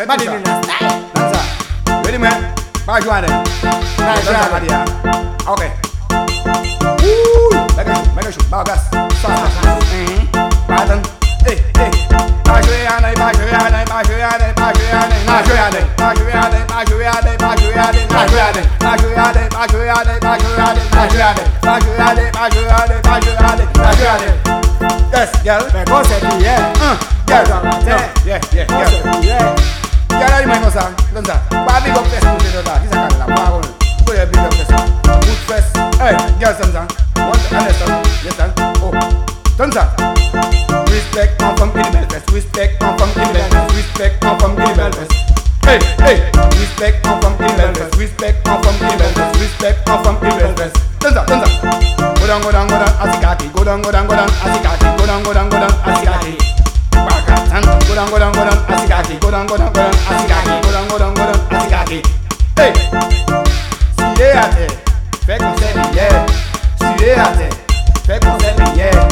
Set this up. That's up. Ready, man? Bye, Joanne. Nice, Joanne, Maria. Okay. Woo! Mega shoot, mega shoot. Bow gas. Stop, stop. Ba tầng. Ê, ê. Ba chơi ra này, ba chơi ra này, ba chơi ra này, ba chơi ra này, ba chơi ra này, ba chơi ra này, ba chơi ra này, ba chơi ra này, ba chơi ra này, ba chơi ra này, ba chơi ra này, ba chơi ra này, ba chơi ra này, ba chơi ra này, ba chơi ra này, ba chơi ra này, ba chơi ra này. Yes, girl. Because at the end, uh, girl, yeah, yeah, yeah, yeah. 항상 건사 바비 법대에서 무대로다 희생한다 마음을 뿌려 비벼대서 우트패스 에이 여성상 원스 안에서 예상 오 전사 Respect come from Gilbertes Respect come from Gilbertes Respect come from Gilbertes Hey, hey, respect come from Gilbertes Respect come from Gilbertes Respect come from Gilbertes 전사 전사 고당 고당 고당 아시카키 고당 고당 고당 아시카키 고당 고당 고당 아시카키 바카탄 고당 고당 고당 아시카키 see, go down, go down, go down, I see go down, go down, go down, I see Hey, see they at it, yeah. See they at it, fais qu'on s'aime yeah.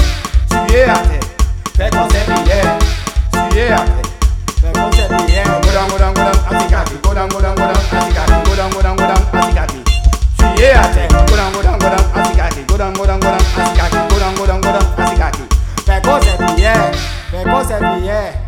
See they at it, fais qu'on s'aime yeah. See they at it, fais qu'on s'aime yeah. Go down, go down, go down, I see cocky, go down, go down, go down, I see cocky, go down, go down, go down, I see cocky. See they at it, go down, go down, go down, I see cocky, go down, go down, go down, I see cocky, go down, go down, go down, I see cocky. Fais qu'on s'aime yeah, fais qu'on s'aime yeah.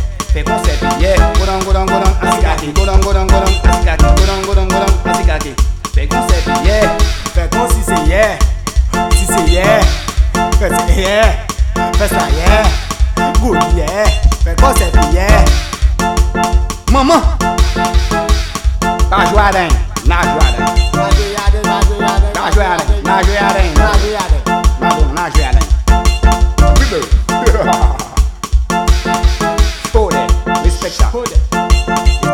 Fek kon sepi ye, gudan gudan gudan asikake. Gudan gudan gudan asikake. Gudan gudan gudan asikake. Fek kon sepi ye, fekon siseye. Siseye, feseye, feskaye. Gukiye, fekon sepi ye. Manman! Tajwa den, najwa.